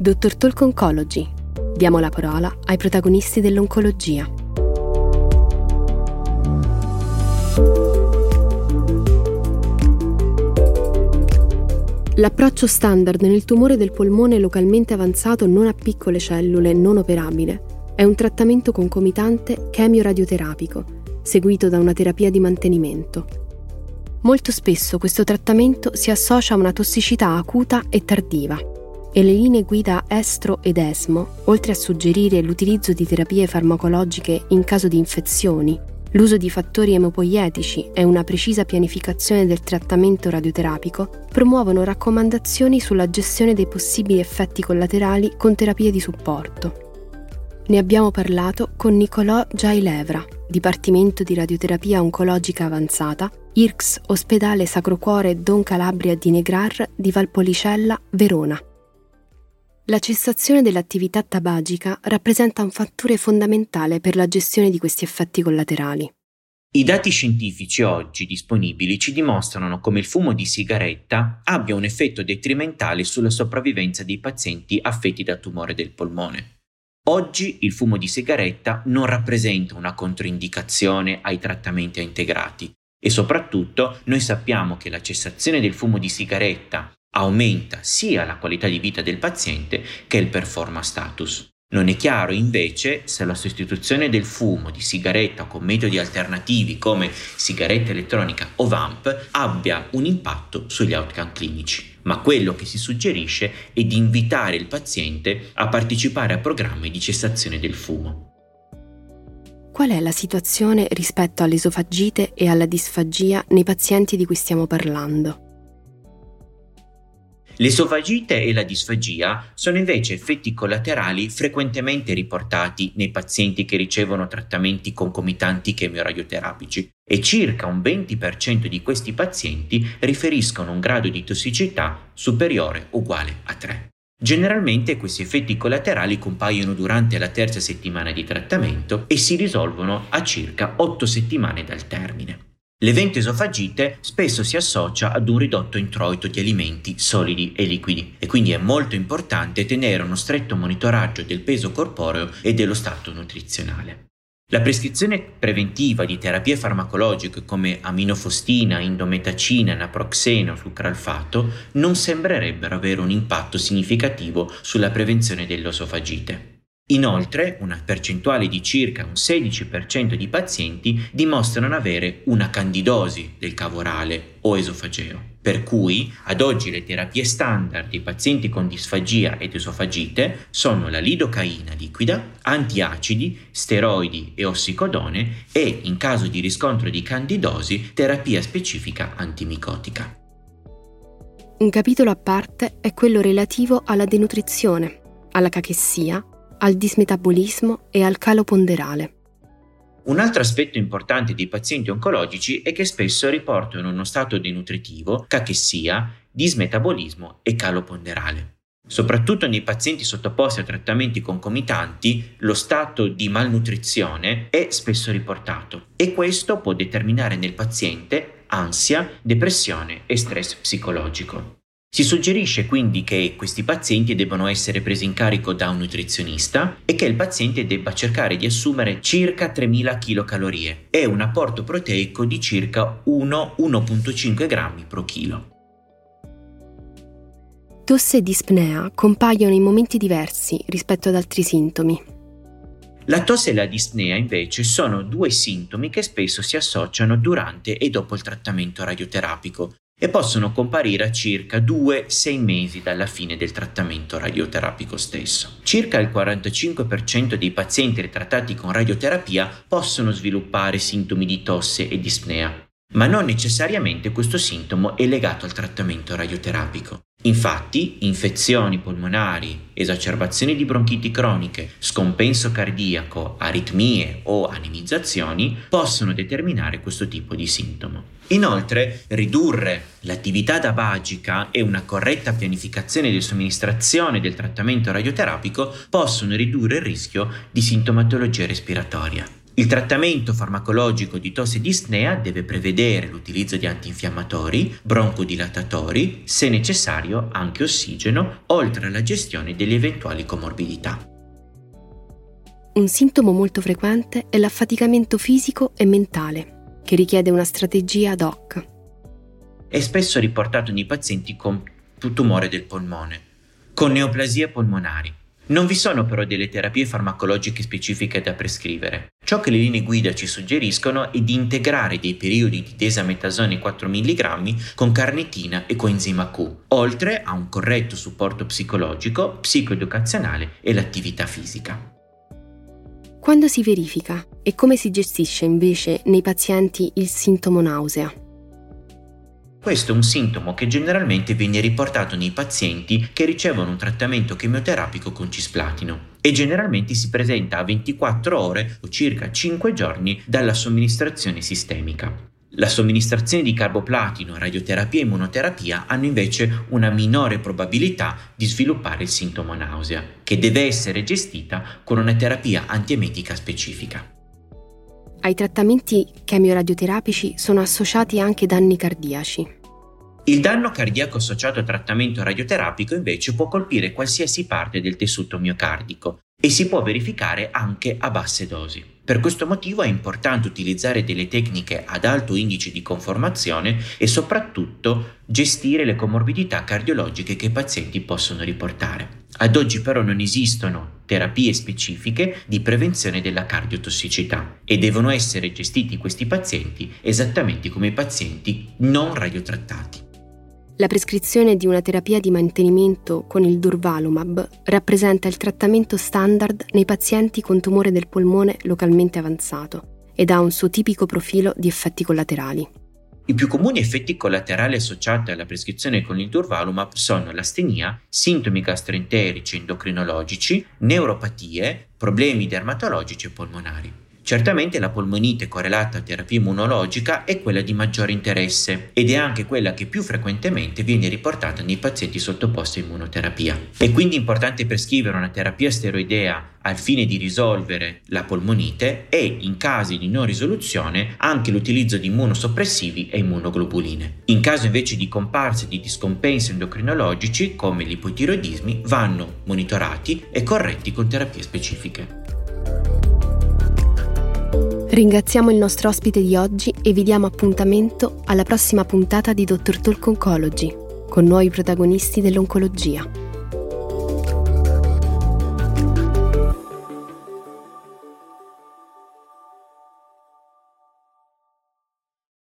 Dottor Talk Oncology. Diamo la parola ai protagonisti dell'oncologia. L'approccio standard nel tumore del polmone localmente avanzato non a piccole cellule non operabile è un trattamento concomitante chemioradioterapico, seguito da una terapia di mantenimento. Molto spesso questo trattamento si associa a una tossicità acuta e tardiva e le linee guida estro ed esmo, oltre a suggerire l'utilizzo di terapie farmacologiche in caso di infezioni, L'uso di fattori emopoietici e una precisa pianificazione del trattamento radioterapico promuovono raccomandazioni sulla gestione dei possibili effetti collaterali con terapie di supporto. Ne abbiamo parlato con Nicolò Giailevra, Dipartimento di Radioterapia Oncologica Avanzata, IRCS Ospedale Sacro Cuore Don Calabria di Negrar di Valpolicella, Verona. La cessazione dell'attività tabagica rappresenta un fattore fondamentale per la gestione di questi effetti collaterali. I dati scientifici oggi disponibili ci dimostrano come il fumo di sigaretta abbia un effetto detrimentale sulla sopravvivenza dei pazienti affetti da tumore del polmone. Oggi il fumo di sigaretta non rappresenta una controindicazione ai trattamenti integrati e soprattutto noi sappiamo che la cessazione del fumo di sigaretta aumenta sia la qualità di vita del paziente che il performance status. Non è chiaro invece se la sostituzione del fumo di sigaretta con metodi alternativi come sigaretta elettronica o VAMP abbia un impatto sugli outcome clinici, ma quello che si suggerisce è di invitare il paziente a partecipare a programmi di cessazione del fumo. Qual è la situazione rispetto all'esofagite e alla disfagia nei pazienti di cui stiamo parlando? L'esofagite e la disfagia sono invece effetti collaterali frequentemente riportati nei pazienti che ricevono trattamenti concomitanti chemioradioterapici e circa un 20% di questi pazienti riferiscono un grado di tossicità superiore o uguale a 3. Generalmente questi effetti collaterali compaiono durante la terza settimana di trattamento e si risolvono a circa 8 settimane dal termine. L'evento esofagite spesso si associa ad un ridotto introito di alimenti solidi e liquidi e quindi è molto importante tenere uno stretto monitoraggio del peso corporeo e dello stato nutrizionale. La prescrizione preventiva di terapie farmacologiche come aminofostina, indometacina, naproxeno, sucralfato non sembrerebbero avere un impatto significativo sulla prevenzione dell'esofagite. Inoltre, una percentuale di circa un 16% di pazienti dimostrano avere una candidosi del cavo orale o esofageo. Per cui, ad oggi le terapie standard dei pazienti con disfagia ed esofagite sono la lidocaina liquida, antiacidi, steroidi e ossicodone e, in caso di riscontro di candidosi, terapia specifica antimicotica. Un capitolo a parte è quello relativo alla denutrizione, alla cachessia al dismetabolismo e al calo ponderale. Un altro aspetto importante dei pazienti oncologici è che spesso riportano uno stato denutritivo, cachessia, dismetabolismo e calo ponderale. Soprattutto nei pazienti sottoposti a trattamenti concomitanti, lo stato di malnutrizione è spesso riportato e questo può determinare nel paziente ansia, depressione e stress psicologico. Si suggerisce quindi che questi pazienti debbano essere presi in carico da un nutrizionista e che il paziente debba cercare di assumere circa 3000 kcal e un apporto proteico di circa 1-1.5 grammi pro chilo. Tosse e dispnea compaiono in momenti diversi rispetto ad altri sintomi. La tosse e la dispnea invece sono due sintomi che spesso si associano durante e dopo il trattamento radioterapico e possono comparire a circa 2-6 mesi dalla fine del trattamento radioterapico stesso. Circa il 45% dei pazienti ritrattati con radioterapia possono sviluppare sintomi di tosse e dispnea, ma non necessariamente questo sintomo è legato al trattamento radioterapico. Infatti, infezioni polmonari, esacerbazioni di bronchiti croniche, scompenso cardiaco, aritmie o anemizzazioni possono determinare questo tipo di sintomo. Inoltre, ridurre l'attività tabagica e una corretta pianificazione di somministrazione del trattamento radioterapico possono ridurre il rischio di sintomatologia respiratoria. Il trattamento farmacologico di tosse di snea deve prevedere l'utilizzo di antinfiammatori, broncodilatatori, se necessario anche ossigeno, oltre alla gestione delle eventuali comorbidità. Un sintomo molto frequente è l'affaticamento fisico e mentale, che richiede una strategia ad hoc. È spesso riportato nei pazienti con tumore del polmone, con neoplasie polmonari, non vi sono però delle terapie farmacologiche specifiche da prescrivere. Ciò che le linee guida ci suggeriscono è di integrare dei periodi di desametasone 4 mg con carnitina e coenzima Q, oltre a un corretto supporto psicologico, psicoeducazionale e l'attività fisica. Quando si verifica e come si gestisce invece nei pazienti il sintomo nausea? Questo è un sintomo che generalmente viene riportato nei pazienti che ricevono un trattamento chemioterapico con cisplatino e generalmente si presenta a 24 ore o circa 5 giorni dalla somministrazione sistemica. La somministrazione di carboplatino, radioterapia e immunoterapia hanno invece una minore probabilità di sviluppare il sintomo nausea, che deve essere gestita con una terapia antiemetica specifica. Ai trattamenti chemioradioterapici sono associati anche danni cardiaci. Il danno cardiaco associato al trattamento radioterapico invece può colpire qualsiasi parte del tessuto miocardico e si può verificare anche a basse dosi. Per questo motivo è importante utilizzare delle tecniche ad alto indice di conformazione e soprattutto gestire le comorbidità cardiologiche che i pazienti possono riportare. Ad oggi però non esistono terapie specifiche di prevenzione della cardiotossicità e devono essere gestiti questi pazienti esattamente come i pazienti non radiotrattati. La prescrizione di una terapia di mantenimento con il durvalumab rappresenta il trattamento standard nei pazienti con tumore del polmone localmente avanzato ed ha un suo tipico profilo di effetti collaterali. I più comuni effetti collaterali associati alla prescrizione con il durvalumab sono l'astenia, sintomi gastroenterici endocrinologici, neuropatie, problemi dermatologici e polmonari. Certamente la polmonite correlata a terapia immunologica è quella di maggiore interesse ed è anche quella che più frequentemente viene riportata nei pazienti sottoposti a immunoterapia. È quindi importante prescrivere una terapia steroidea al fine di risolvere la polmonite e, in casi di non risoluzione, anche l'utilizzo di immunosoppressivi e immunoglobuline. In caso invece di comparse di discompensi endocrinologici, come gli ipotiroidismi, vanno monitorati e corretti con terapie specifiche. Ringraziamo il nostro ospite di oggi e vi diamo appuntamento alla prossima puntata di Dr. Talk Oncology con nuovi protagonisti dell'oncologia.